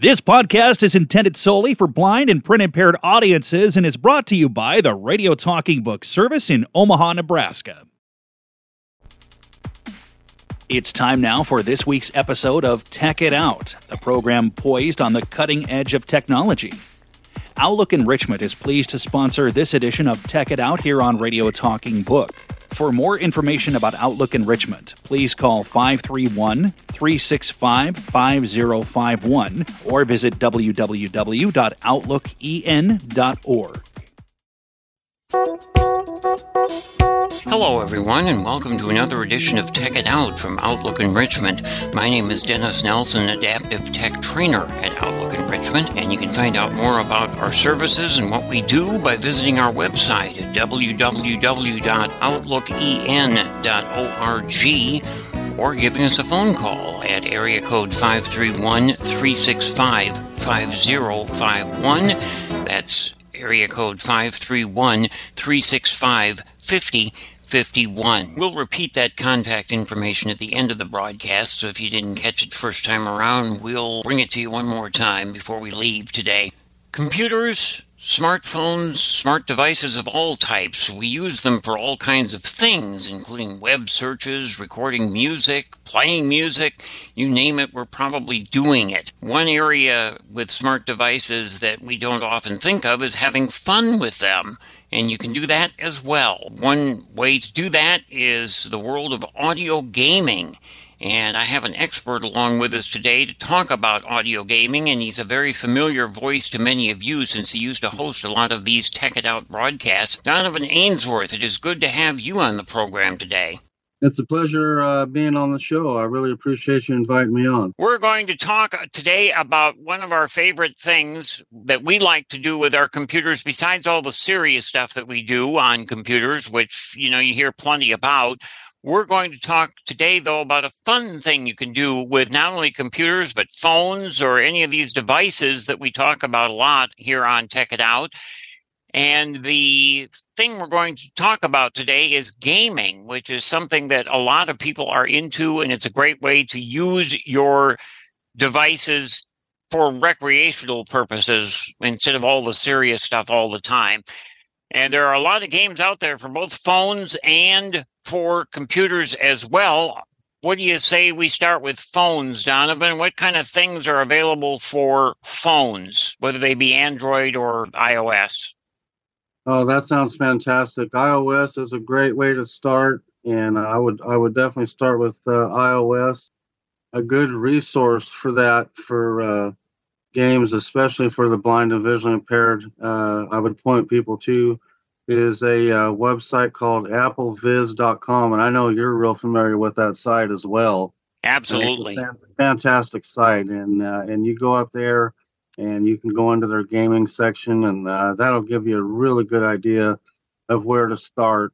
This podcast is intended solely for blind and print impaired audiences and is brought to you by the Radio Talking Book Service in Omaha, Nebraska. It's time now for this week's episode of Tech It Out, the program poised on the cutting edge of technology. Outlook Enrichment is pleased to sponsor this edition of Tech It Out here on Radio Talking Book. For more information about Outlook Enrichment, please call 531 365 5051 or visit www.outlooken.org. Hello, everyone, and welcome to another edition of Tech It Out from Outlook Enrichment. My name is Dennis Nelson, Adaptive Tech Trainer at Outlook Enrichment, and you can find out more about our services and what we do by visiting our website at www.outlooken.org or giving us a phone call at area code 531 365 5051. That's area code 531 365 5051. We'll repeat that contact information at the end of the broadcast, so if you didn't catch it first time around, we'll bring it to you one more time before we leave today. Computers, Smartphones, smart devices of all types, we use them for all kinds of things, including web searches, recording music, playing music, you name it, we're probably doing it. One area with smart devices that we don't often think of is having fun with them. And you can do that as well. One way to do that is the world of audio gaming. And I have an expert along with us today to talk about audio gaming, and he's a very familiar voice to many of you since he used to host a lot of these Tech It Out broadcasts. Donovan Ainsworth, it is good to have you on the program today. It's a pleasure uh, being on the show. I really appreciate you inviting me on. We're going to talk today about one of our favorite things that we like to do with our computers, besides all the serious stuff that we do on computers, which, you know, you hear plenty about. We're going to talk today, though, about a fun thing you can do with not only computers, but phones or any of these devices that we talk about a lot here on Tech It Out. And the thing we're going to talk about today is gaming, which is something that a lot of people are into, and it's a great way to use your devices for recreational purposes instead of all the serious stuff all the time. And there are a lot of games out there for both phones and for computers as well. What do you say we start with phones, Donovan? What kind of things are available for phones, whether they be Android or iOS? Oh, that sounds fantastic. iOS is a great way to start, and I would I would definitely start with uh, iOS. A good resource for that for uh, games, especially for the blind and visually impaired, uh, I would point people to is a uh, website called applevis.com. And I know you're real familiar with that site as well. Absolutely. fantastic site. And, uh, and you go up there and you can go into their gaming section, and uh, that'll give you a really good idea of where to start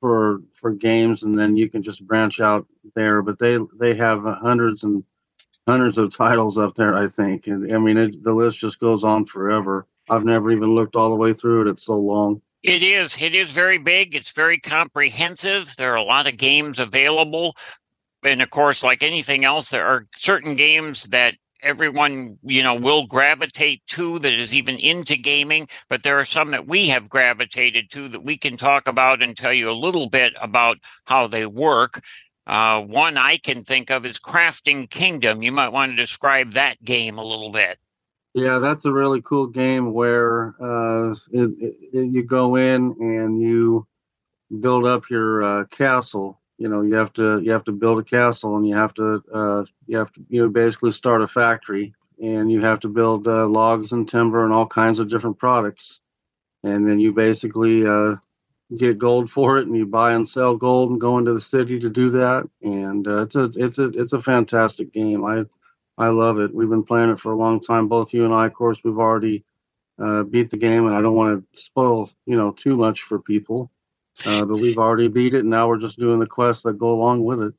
for for games and then you can just branch out there but they they have hundreds and hundreds of titles up there, I think. And I mean, it, the list just goes on forever. I've never even looked all the way through it. It's so long. It is. It is very big. It's very comprehensive. There are a lot of games available. And of course, like anything else, there are certain games that everyone, you know, will gravitate to that is even into gaming, but there are some that we have gravitated to that we can talk about and tell you a little bit about how they work. Uh, one I can think of is Crafting Kingdom. You might want to describe that game a little bit. Yeah, that's a really cool game where uh, it, it, you go in and you build up your uh, castle. You know, you have to you have to build a castle, and you have to uh, you have to you know basically start a factory, and you have to build uh, logs and timber and all kinds of different products, and then you basically uh, get gold for it, and you buy and sell gold and go into the city to do that. And uh, it's a it's a it's a fantastic game. I I love it. We've been playing it for a long time. Both you and I, of course, we've already uh, beat the game, and I don't want to spoil you know too much for people. Uh, but we've already beat it, and now we're just doing the quests that go along with it.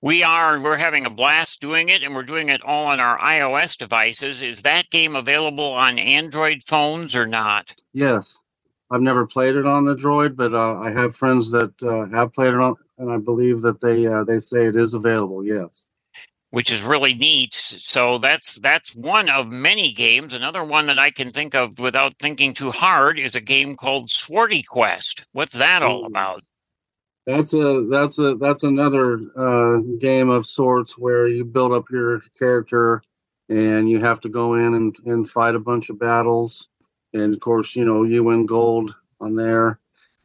We are, and we're having a blast doing it, and we're doing it all on our iOS devices. Is that game available on Android phones or not? Yes. I've never played it on the Droid, but uh, I have friends that uh, have played it on, and I believe that they uh, they say it is available. Yes. which is really neat. So that's that's one of many games. Another one that I can think of without thinking too hard is a game called Swordy Quest. What's that all about? That's a that's a that's another uh, game of sorts where you build up your character and you have to go in and, and fight a bunch of battles. And of course, you know, you win gold on there.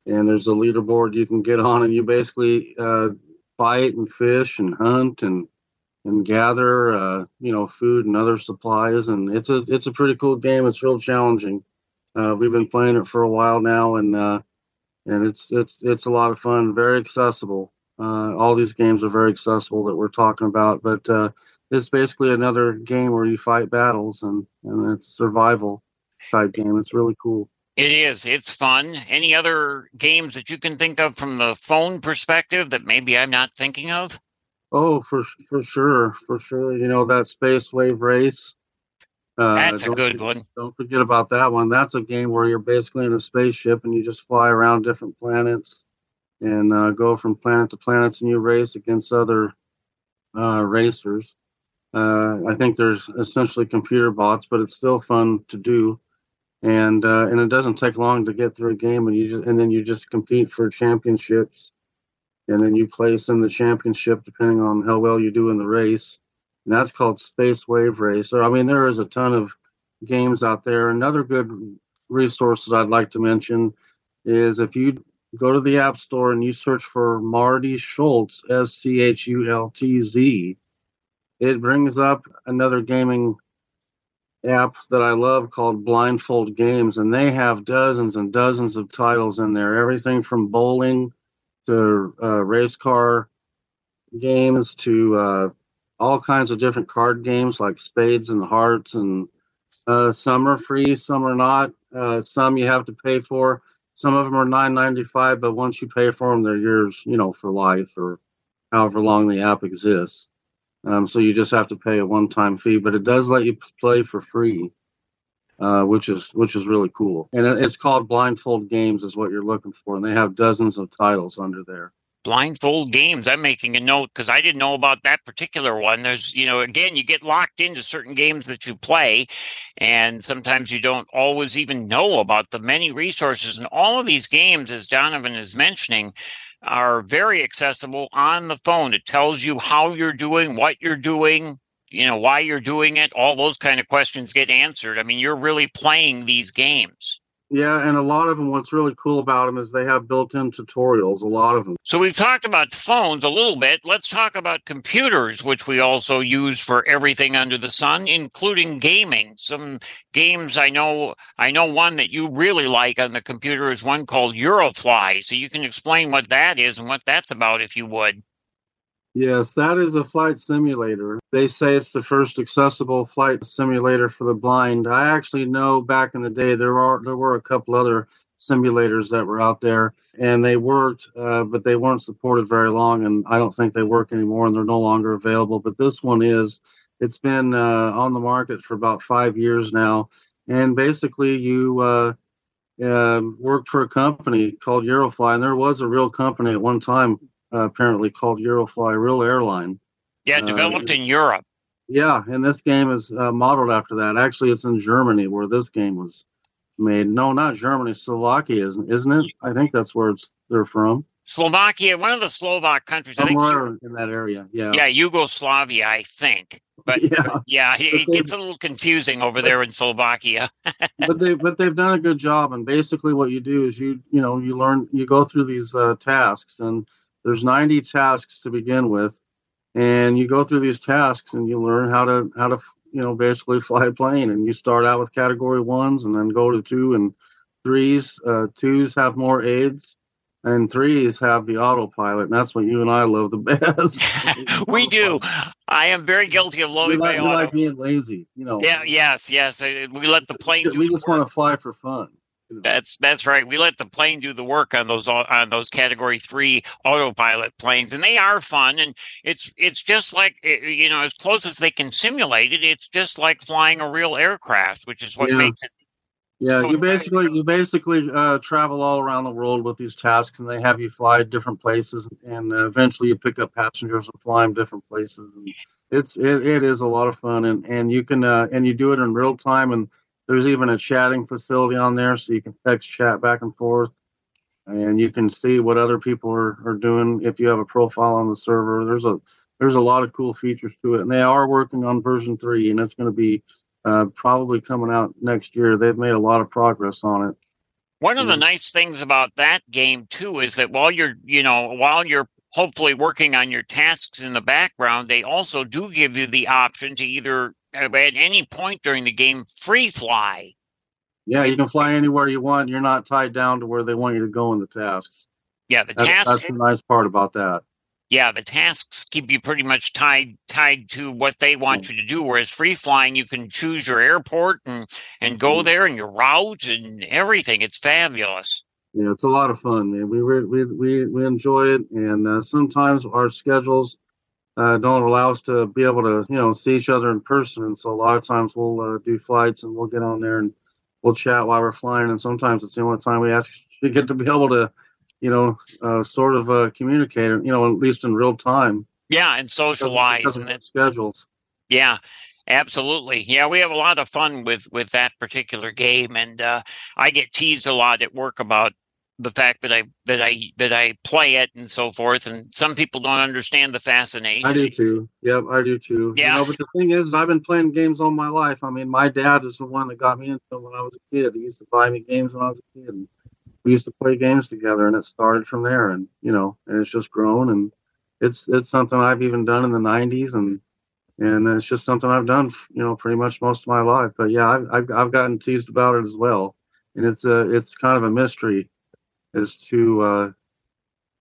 And there's a leaderboard you can get on, and you basically uh, fight and fish and hunt and and gather, uh, you know, food and other supplies. And it's a it's a pretty cool game. It's real challenging. Uh, we've been playing it for a while now, and uh, and it's it's it's a lot of fun. Very accessible. Uh, all these games are very accessible that we're talking about, but uh, it's basically another game where you fight battles and and it's survival type game. It's really cool. It is. It's fun. Any other games that you can think of from the phone perspective that maybe I'm not thinking of? Oh, for for sure, for sure. You know that Space Wave Race. Uh, That's a good forget, one. Don't forget about that one. That's a game where you're basically in a spaceship and you just fly around different planets and uh, go from planet to planet and you race against other uh, racers. Uh, I think there's essentially computer bots, but it's still fun to do, and uh, and it doesn't take long to get through a game, and you just and then you just compete for championships, and then you place in the championship depending on how well you do in the race, and that's called Space Wave Race. So I mean, there is a ton of games out there. Another good resource that I'd like to mention is if you go to the App Store and you search for Marty Schultz, S C H U L T Z it brings up another gaming app that I love called Blindfold Games, and they have dozens and dozens of titles in there. Everything from bowling to uh, race car games to uh, all kinds of different card games like Spades and Hearts, and uh, some are free, some are not. Uh, some you have to pay for. Some of them are nine ninety five, but once you pay for them, they're yours, you know, for life or however long the app exists. Um, so you just have to pay a one-time fee, but it does let you play for free, uh, which is which is really cool. And it's called Blindfold Games, is what you're looking for, and they have dozens of titles under there. Blindfold Games. I'm making a note because I didn't know about that particular one. There's, you know, again, you get locked into certain games that you play, and sometimes you don't always even know about the many resources. And all of these games, as Donovan is mentioning, are very accessible on the phone. It tells you how you're doing, what you're doing, you know, why you're doing it. All those kind of questions get answered. I mean, you're really playing these games. Yeah, and a lot of them, what's really cool about them is they have built in tutorials, a lot of them. So we've talked about phones a little bit. Let's talk about computers, which we also use for everything under the sun, including gaming. Some games I know, I know one that you really like on the computer is one called Eurofly. So you can explain what that is and what that's about, if you would. Yes, that is a flight simulator. They say it's the first accessible flight simulator for the blind. I actually know back in the day there are there were a couple other simulators that were out there and they worked, uh, but they weren't supported very long, and I don't think they work anymore, and they're no longer available. But this one is. It's been uh, on the market for about five years now, and basically you uh, uh, worked for a company called Eurofly, and there was a real company at one time uh, apparently called Eurofly, real airline. Yeah, uh, developed in Europe. Yeah, and this game is uh, modeled after that. Actually, it's in Germany where this game was made. No, not Germany, Slovakia, isn't isn't it? I think that's where it's they're from. Slovakia, one of the Slovak countries. Somewhere I think in that area. Yeah. Yeah, Yugoslavia, I think. But yeah, yeah it, gets a little confusing over there in Slovakia. but they but they've done a good job, and basically what you do is you you know you learn you go through these uh, tasks and there's 90 tasks to begin with, and you go through these tasks and you learn how to how to you know basically fly a plane. And you start out with category ones, and then go to two and threes. Uh, twos have more aids, and threes have the autopilot, and that's what you and I love the best. we do. I am very guilty of loving like, my auto. like being lazy, you know. Yeah. Yes. Yes. We let the plane. We just want to fly for fun. That's that's right. We let the plane do the work on those on those Category Three autopilot planes, and they are fun. And it's it's just like you know, as close as they can simulate it, it's just like flying a real aircraft, which is what yeah. makes it. Yeah, so you basically you basically uh, travel all around the world with these tasks, and they have you fly different places, and uh, eventually you pick up passengers and fly them different places. And it's it, it is a lot of fun, and and you can uh, and you do it in real time, and there's even a chatting facility on there, so you can text chat back and forth, and you can see what other people are, are doing if you have a profile on the server. There's a there's a lot of cool features to it, and they are working on version three, and it's going to be uh, probably coming out next year. They've made a lot of progress on it. One of the nice things about that game too is that while you're, you know, while you're hopefully working on your tasks in the background, they also do give you the option to either at any point during the game free fly. Yeah, you can fly anywhere you want. You're not tied down to where they want you to go in the tasks. Yeah, the that's, tasks. That's the nice part about that. Yeah, the tasks keep you pretty much tied tied to what they want you to do. Whereas free flying, you can choose your airport and and go mm-hmm. there and your route and everything. It's fabulous. Yeah, it's a lot of fun, man. We we we we enjoy it, and uh, sometimes our schedules uh, don't allow us to be able to you know see each other in person, and so a lot of times we'll uh, do flights and we'll get on there and we'll chat while we're flying, and sometimes it's the only time we actually get to be able to you know, uh, sort of uh, communicate, you know, at least in real time. Yeah, and socialize because and that, schedules. Yeah, absolutely. Yeah, we have a lot of fun with with that particular game, and uh, I get teased a lot at work about the fact that I that I that I play it and so forth. And some people don't understand the fascination. I do too. Yep, I do too. Yeah. You know, but the thing is, I've been playing games all my life. I mean, my dad is the one that got me into it when I was a kid. He used to buy me games when I was a kid. And we used to play games together, and it started from there. And you know, and it's just grown, and it's it's something I've even done in the '90s, and and it's just something I've done, you know, pretty much most of my life. But yeah, I've I've, I've gotten teased about it as well, and it's a it's kind of a mystery as to uh,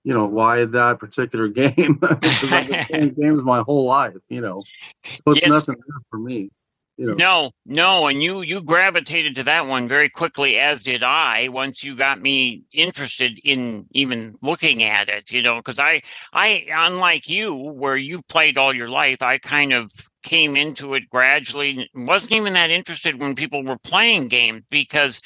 you know why that particular game because I've been playing games my whole life, you know, so it's yes. nothing for me. You know. No, no, and you you gravitated to that one very quickly, as did I. Once you got me interested in even looking at it, you know, because I I unlike you, where you played all your life, I kind of came into it gradually. wasn't even that interested when people were playing games because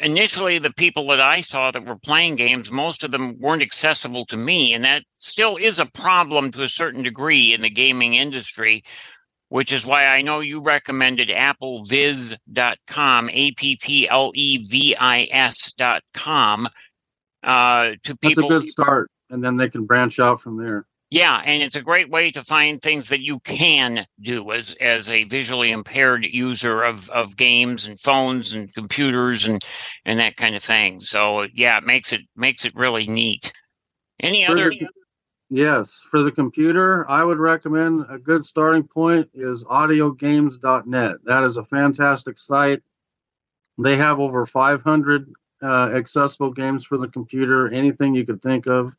initially the people that I saw that were playing games, most of them weren't accessible to me. And that still is a problem to a certain degree in the gaming industry which is why I know you recommended applevis.com, A P P L E V I S.com, uh, to people. That's a good start, and then they can branch out from there. Yeah, and it's a great way to find things that you can do as as a visually impaired user of, of games and phones and computers and and that kind of thing. So yeah, it makes it makes it really neat. Any other Yes, for the computer, I would recommend a good starting point is audiogames.net. That is a fantastic site. They have over 500 uh, accessible games for the computer. Anything you could think of,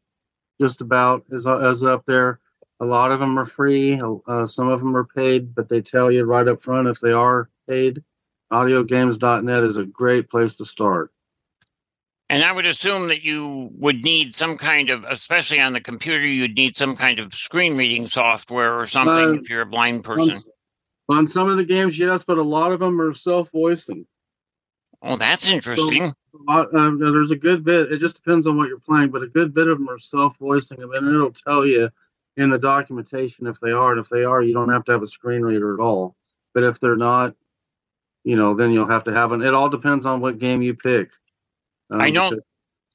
just about is, is up there. A lot of them are free. Uh, some of them are paid, but they tell you right up front if they are paid. Audiogames.net is a great place to start. And I would assume that you would need some kind of, especially on the computer, you'd need some kind of screen reading software or something uh, if you're a blind person. On, on, some of the games, yes, but a lot of them are self voicing. Oh, that's interesting. So, uh, there's a good bit. It just depends on what you're playing, but a good bit of them are self voicing, them, and it'll tell you in the documentation if they are. And if they are, you don't have to have a screen reader at all. But if they're not, you know, then you'll have to have an. It all depends on what game you pick. Um, I know.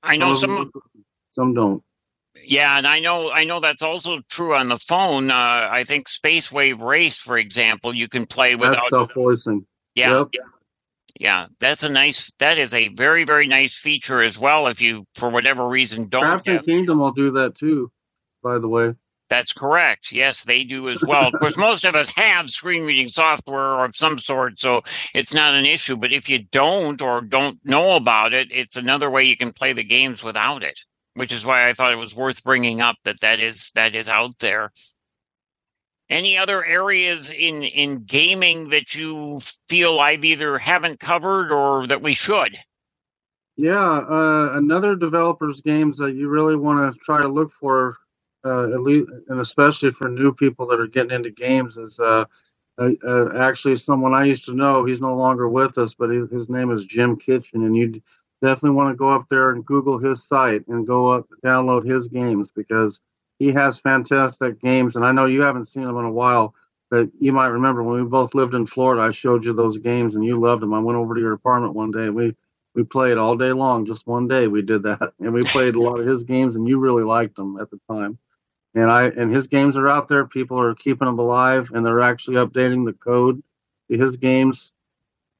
I know some. Some don't. Yeah, and I know I know that's also true on the phone. Uh, I think Space Wave Race, for example, you can play without self voicing. Yeah, yep. yeah, that's a nice. That is a very very nice feature as well. If you, for whatever reason, don't. Crafting have, Kingdom will do that too. By the way. That's correct. Yes, they do as well. of course, most of us have screen reading software of some sort, so it's not an issue. But if you don't or don't know about it, it's another way you can play the games without it. Which is why I thought it was worth bringing up that that is that is out there. Any other areas in in gaming that you feel I've either haven't covered or that we should? Yeah, uh, another developer's games that you really want to try to look for uh, at least, and especially for new people that are getting into games, is uh, uh, uh, actually someone I used to know. He's no longer with us, but he, his name is Jim Kitchen, and you definitely want to go up there and Google his site and go up download his games because he has fantastic games. And I know you haven't seen them in a while, but you might remember when we both lived in Florida, I showed you those games and you loved them. I went over to your apartment one day. and We we played all day long. Just one day we did that, and we played a lot of his games, and you really liked them at the time. And I and his games are out there. People are keeping them alive, and they're actually updating the code to his games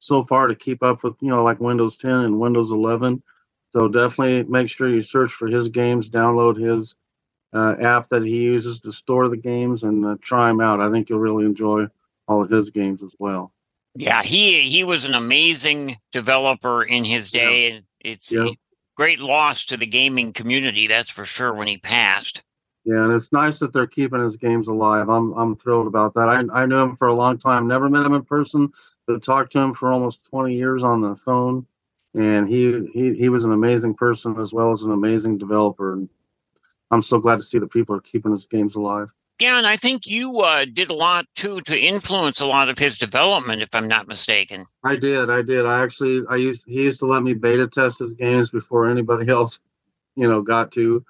so far to keep up with you know like Windows 10 and Windows 11. So definitely make sure you search for his games, download his uh, app that he uses to store the games, and uh, try them out. I think you'll really enjoy all of his games as well. Yeah, he he was an amazing developer in his day, and it's a great loss to the gaming community. That's for sure. When he passed. Yeah, and it's nice that they're keeping his games alive. I'm I'm thrilled about that. I I knew him for a long time. Never met him in person, but talked to him for almost 20 years on the phone. And he he he was an amazing person as well as an amazing developer. And I'm so glad to see that people are keeping his games alive. Yeah, and I think you uh, did a lot too to influence a lot of his development, if I'm not mistaken. I did, I did. I actually, I used he used to let me beta test his games before anybody else, you know, got to,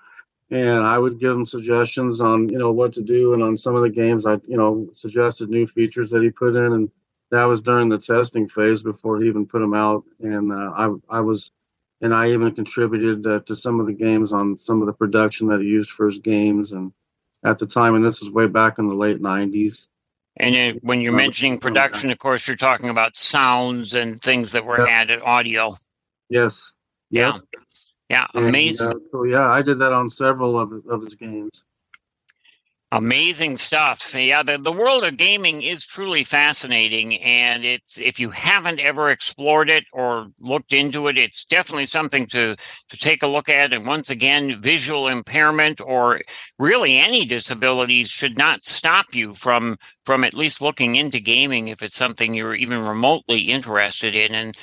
and I would give him suggestions on you know what to do, and on some of the games I you know suggested new features that he put in, and that was during the testing phase before he even put them out, and uh, I I was and I even contributed uh, to some of the games on some of the production that he used for his games and at the time, and this is way back in the late '90s. And it, when you're mentioning production, of course, you're talking about sounds and things that were yep. added, audio. Yes. Yep. Yeah. Yeah. Amazing. And, uh, so yeah, I did that on several of of his games. Amazing stuff. Yeah, the, the world of gaming is truly fascinating. And it's, if you haven't ever explored it or looked into it, it's definitely something to, to take a look at. And once again, visual impairment or really any disabilities should not stop you from, from at least looking into gaming if it's something you're even remotely interested in. And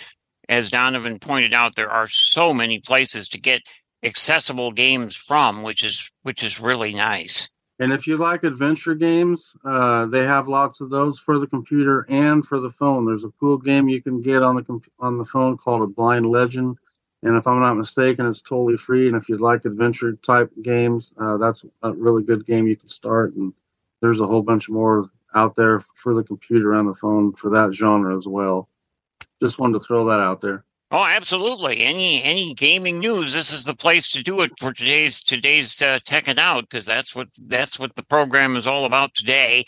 as Donovan pointed out, there are so many places to get accessible games from, which is, which is really nice. And if you like adventure games, uh, they have lots of those for the computer and for the phone. There's a cool game you can get on the comp- on the phone called a Blind Legend, and if I'm not mistaken, it's totally free. And if you'd like adventure type games, uh, that's a really good game you can start. And there's a whole bunch more out there for the computer and the phone for that genre as well. Just wanted to throw that out there. Oh, absolutely. Any any gaming news, this is the place to do it for today's today's uh, Tech It Out because that's what that's what the program is all about today.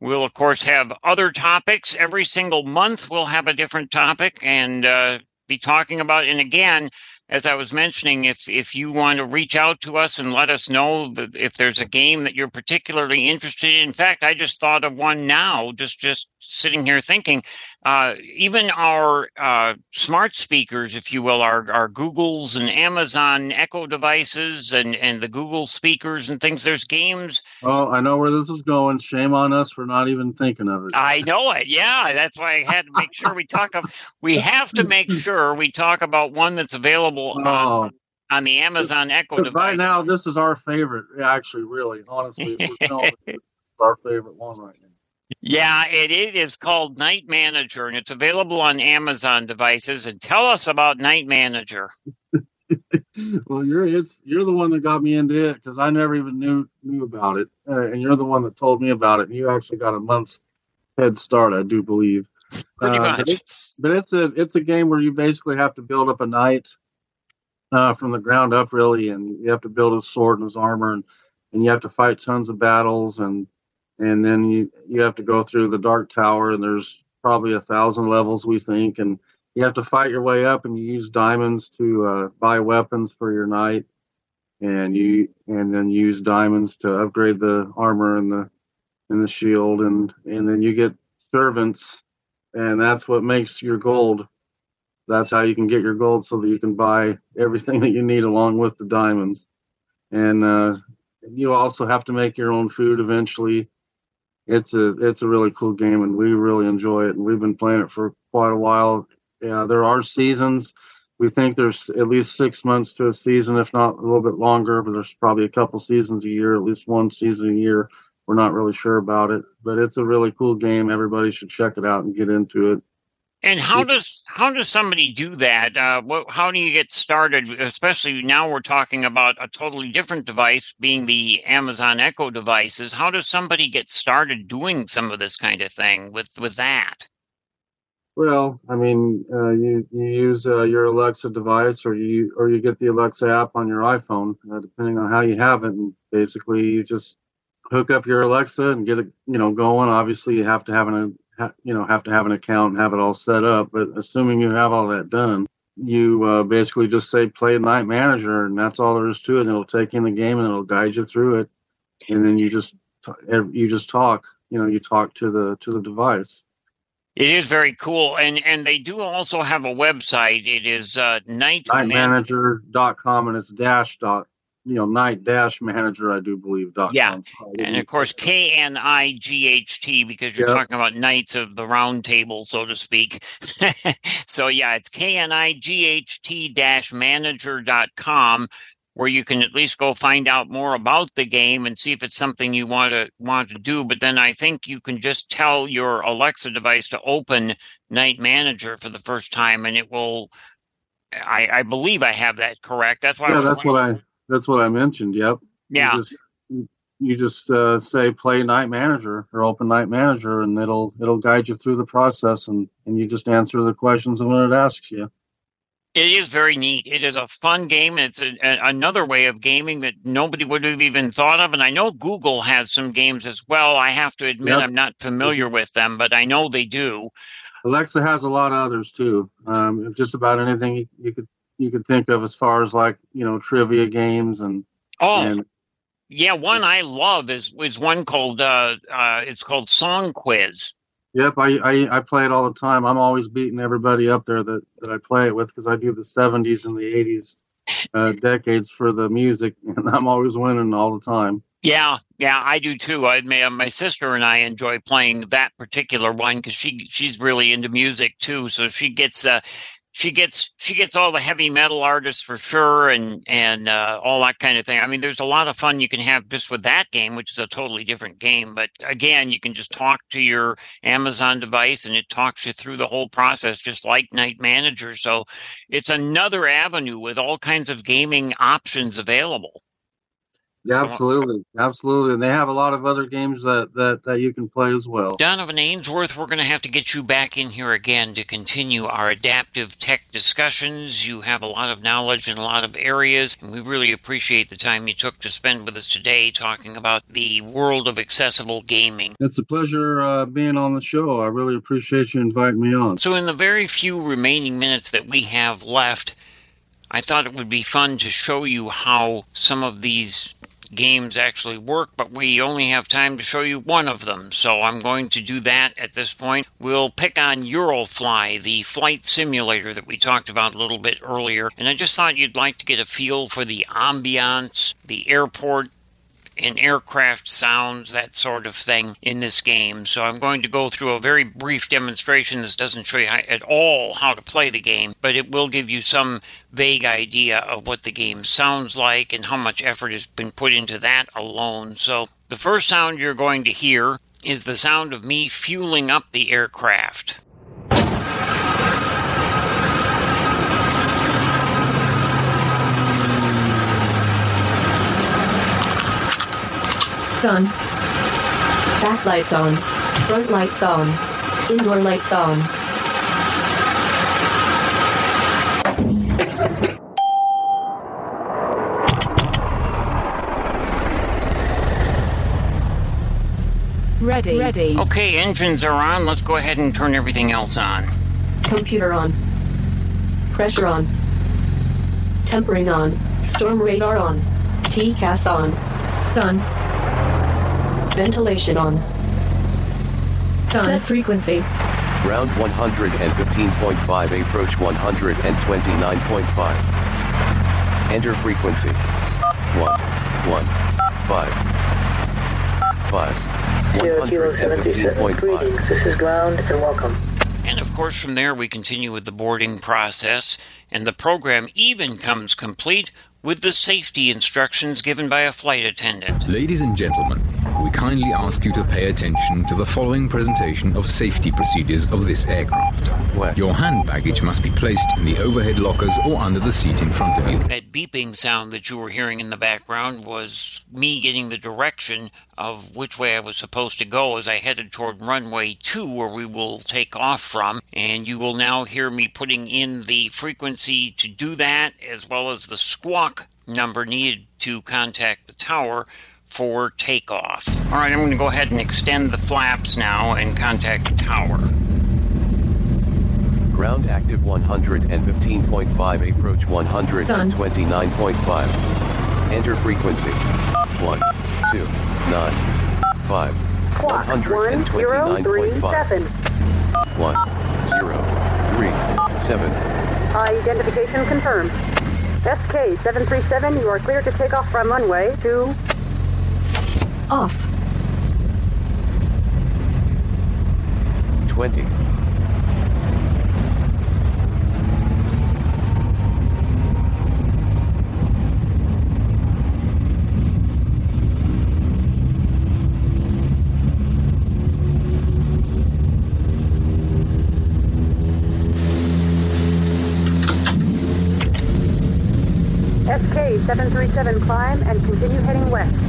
We'll of course have other topics every single month. We'll have a different topic and uh, be talking about. And again, as I was mentioning, if if you want to reach out to us and let us know that if there's a game that you're particularly interested in. In fact, I just thought of one now, just just sitting here thinking. Uh, even our uh, smart speakers, if you will, our our Google's and Amazon Echo devices and and the Google speakers and things. There's games. Oh, I know where this is going. Shame on us for not even thinking of it. I know it. Yeah, that's why I had to make sure we talk. Of, we have to make sure we talk about one that's available. Oh. On, on the Amazon Echo device. Right now, this is our favorite. Actually, really, honestly, it's our favorite one right now. Yeah, it, it is called Knight Manager, and it's available on Amazon devices. And tell us about Knight Manager. well, you're it's you're the one that got me into it because I never even knew knew about it, uh, and you're the one that told me about it. And you actually got a month's head start, I do believe. Pretty uh, much. But it's, but it's, a it's a game where you basically have to build up a knight uh, from the ground up, really, and you have to build his sword and his armor, and and you have to fight tons of battles and and then you you have to go through the dark tower and there's probably a thousand levels we think and you have to fight your way up and you use diamonds to uh, buy weapons for your knight and you and then use diamonds to upgrade the armor and the and the shield and and then you get servants and that's what makes your gold. That's how you can get your gold so that you can buy everything that you need along with the diamonds. And uh, you also have to make your own food eventually it's a it's a really cool game and we really enjoy it and we've been playing it for quite a while. Yeah, there are seasons. We think there's at least six months to a season, if not a little bit longer. But there's probably a couple seasons a year, at least one season a year. We're not really sure about it, but it's a really cool game. Everybody should check it out and get into it. And how does how does somebody do that? Uh, what, how do you get started? Especially now, we're talking about a totally different device, being the Amazon Echo devices. How does somebody get started doing some of this kind of thing with with that? Well, I mean, uh, you you use uh, your Alexa device, or you or you get the Alexa app on your iPhone, uh, depending on how you have it. And basically, you just hook up your Alexa and get it, you know, going. Obviously, you have to have an you know have to have an account and have it all set up. But assuming you have all that done, you uh, basically just say play Knight Manager, and that's all there is to it. And it'll take in the game and it'll guide you through it, and then you just you just talk. You know, you talk to the to the device. It is very cool, and and they do also have a website. It is uh, night nightmanager.com, and it's dash dot you know night dash manager i do believe dot yeah and of course k-n-i-g-h-t because you're yep. talking about knights of the round table so to speak so yeah it's k-n-i-g-h-t dash manager dot com where you can at least go find out more about the game and see if it's something you want to want to do but then i think you can just tell your alexa device to open knight manager for the first time and it will I, I believe I have that correct. That's why. Yeah, that's what I that's what I mentioned. Yep. Yeah. You just, you just uh, say play knight manager or open knight manager, and it'll it'll guide you through the process, and and you just answer the questions when it asks you. It is very neat. It is a fun game. It's a, a, another way of gaming that nobody would have even thought of. And I know Google has some games as well. I have to admit, yep. I'm not familiar with them, but I know they do. Alexa has a lot of others too. Um, just about anything you, you could you could think of as far as like you know trivia games and oh and, yeah one i love is is one called uh uh it's called song quiz yep I, I i play it all the time i'm always beating everybody up there that that i play it with because i do the 70s and the 80s uh, decades for the music and i'm always winning all the time yeah, yeah, I do too. I my, my sister and I enjoy playing that particular one because she she's really into music too. So she gets uh, she gets she gets all the heavy metal artists for sure and and uh, all that kind of thing. I mean, there's a lot of fun you can have just with that game, which is a totally different game. But again, you can just talk to your Amazon device and it talks you through the whole process, just like Knight Manager. So it's another avenue with all kinds of gaming options available. Yeah, absolutely, absolutely, and they have a lot of other games that that that you can play as well. Donovan Ainsworth, we're going to have to get you back in here again to continue our adaptive tech discussions. You have a lot of knowledge in a lot of areas, and we really appreciate the time you took to spend with us today talking about the world of accessible gaming. It's a pleasure uh, being on the show. I really appreciate you inviting me on. So, in the very few remaining minutes that we have left. I thought it would be fun to show you how some of these games actually work, but we only have time to show you one of them, so I'm going to do that at this point. We'll pick on Eurofly, the flight simulator that we talked about a little bit earlier, and I just thought you'd like to get a feel for the ambiance, the airport in aircraft sounds, that sort of thing in this game. So I'm going to go through a very brief demonstration. This doesn't show you at all how to play the game, but it will give you some vague idea of what the game sounds like and how much effort has been put into that alone. So the first sound you're going to hear is the sound of me fueling up the aircraft. Done. Back lights on. Front lights on. Indoor lights on. Ready. Ready. Okay, engines are on. Let's go ahead and turn everything else on. Computer on. Pressure on. Tempering on. Storm radar on. TCAS on. Done. Ventilation on. Done. Set frequency. Ground 115.5 approach 129.5. Enter frequency. 1, 1, 5. 5. 115.5. Greetings, this is ground and welcome. And of course, from there, we continue with the boarding process, and the program even comes complete with the safety instructions given by a flight attendant. Ladies and gentlemen, we kindly ask you to pay attention to the following presentation of safety procedures of this aircraft. West. Your hand baggage must be placed in the overhead lockers or under the seat in front of you. That beeping sound that you were hearing in the background was me getting the direction of which way I was supposed to go as I headed toward runway 2, where we will take off from. And you will now hear me putting in the frequency to do that, as well as the squawk number needed to contact the tower for takeoff. All right, I'm going to go ahead and extend the flaps now and contact the tower. Ground active 115.5 approach 129.5. Enter frequency 1, 2, 9, 5. Clock 1037. 1, 0, 3, 7. Identification confirmed. SK737, you are clear to take off from runway 2. Off. 20. SK737, climb and continue heading west.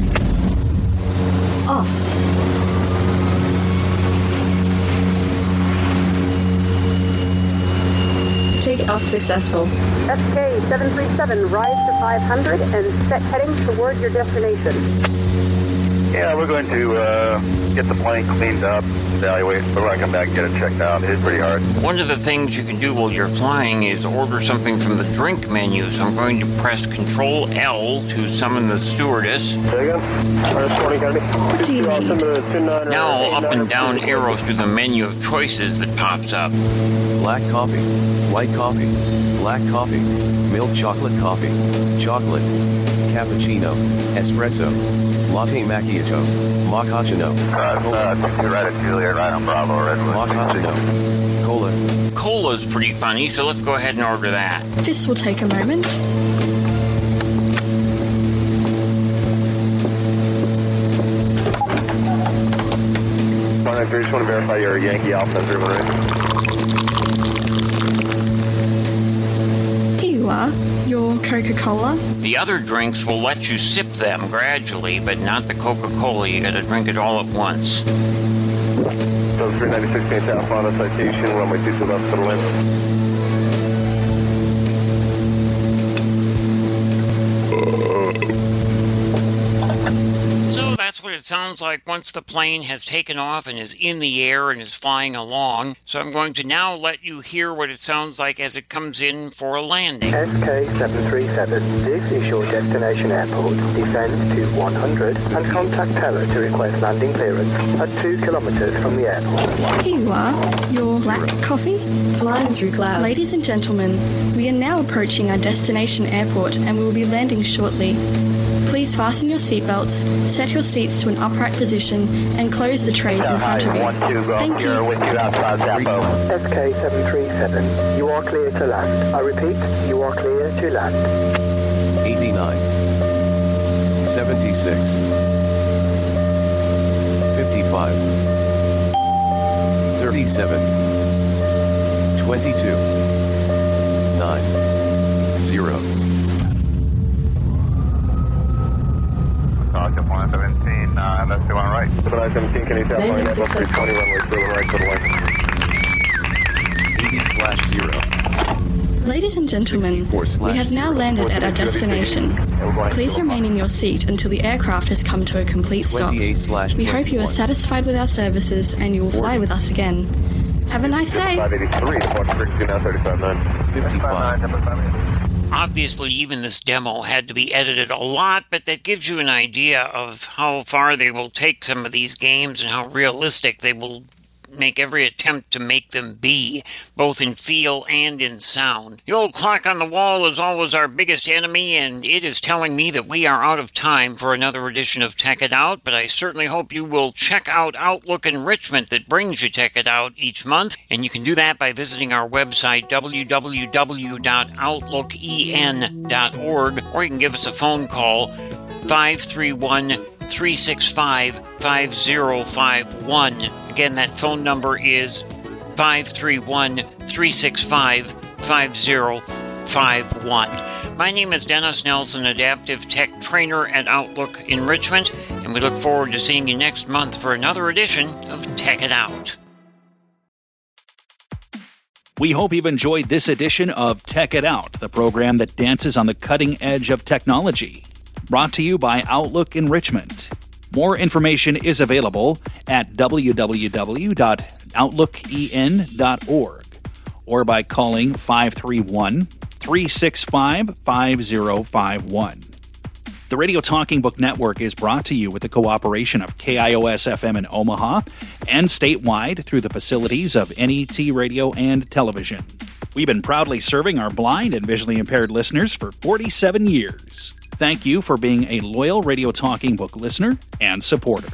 Off. Take off successful. SK737, rise to 500 and set heading toward your destination. Yeah, we're going to uh, get the plane cleaned up, evaluate. We're I come back and get it checked out. It is pretty hard. One of the things you can do while you're flying is order something from the drink menu. So I'm going to press Control L to summon the stewardess. Say again? What do you uh, uh, need? Uh, now up and down arrows through the menu of choices that pops up. Black coffee, white coffee, black coffee, milk chocolate coffee, chocolate, cappuccino, espresso, latte macchiato, macchiato, Uh, uh, you're right at right on Bravo, Redwood. macchiato, cola, Cola's pretty funny, so let's go ahead and order that. This will take a moment. One nine three, just want to verify your Yankee Alpha zero one eight. Here you are, your Coca Cola. The other drinks will let you sip them gradually, but not the Coca Cola. You gotta drink it all at once. So 396 Phoenix Alpha on a citation, runway 22 left, settle in. It sounds like once the plane has taken off and is in the air and is flying along. So I'm going to now let you hear what it sounds like as it comes in for a landing. SK737, this is your destination airport. Descend to 100 and contact Terra to request landing clearance at 2 kilometers from the airport. Here you are, your black coffee. Flying through clouds. Ladies and gentlemen, we are now approaching our destination airport and we will be landing shortly. Please fasten your seatbelts, set your seats to an upright position, and close the trays in front of you. One two, go Thank you. with you outside SK737, you are clear to land. I repeat, you are clear to land. 89, 76, 55, 37, 22, 9, 0. Talk up 117, uh, that's the one right. 117, can you tell me that? successful. 320, runway 2 right, settle in. 80 slash 0. Ladies and gentlemen, we have now slash landed at our destination. Please remain in your seat until the aircraft has come to a complete stop. We hope you are satisfied with our services and you will fly with us again. Have a nice day. 583, departure frequency now 35.9. 55. Obviously, even this demo had to be edited a lot, but that gives you an idea of how far they will take some of these games and how realistic they will make every attempt to make them be, both in feel and in sound. The old clock on the wall is always our biggest enemy, and it is telling me that we are out of time for another edition of Tech It Out, but I certainly hope you will check out Outlook Enrichment that brings you Tech It Out each month, and you can do that by visiting our website, www.outlooken.org, or you can give us a phone call, 531 365 5051. Again, that phone number is 531 365 5051. My name is Dennis Nelson, Adaptive Tech Trainer at Outlook Enrichment, and we look forward to seeing you next month for another edition of Tech It Out. We hope you've enjoyed this edition of Tech It Out, the program that dances on the cutting edge of technology. Brought to you by Outlook Enrichment. More information is available at www.outlooken.org or by calling 531 365 5051. The Radio Talking Book Network is brought to you with the cooperation of KIOS FM in Omaha and statewide through the facilities of NET Radio and Television. We've been proudly serving our blind and visually impaired listeners for 47 years. Thank you for being a loyal Radio Talking Book listener and supporter.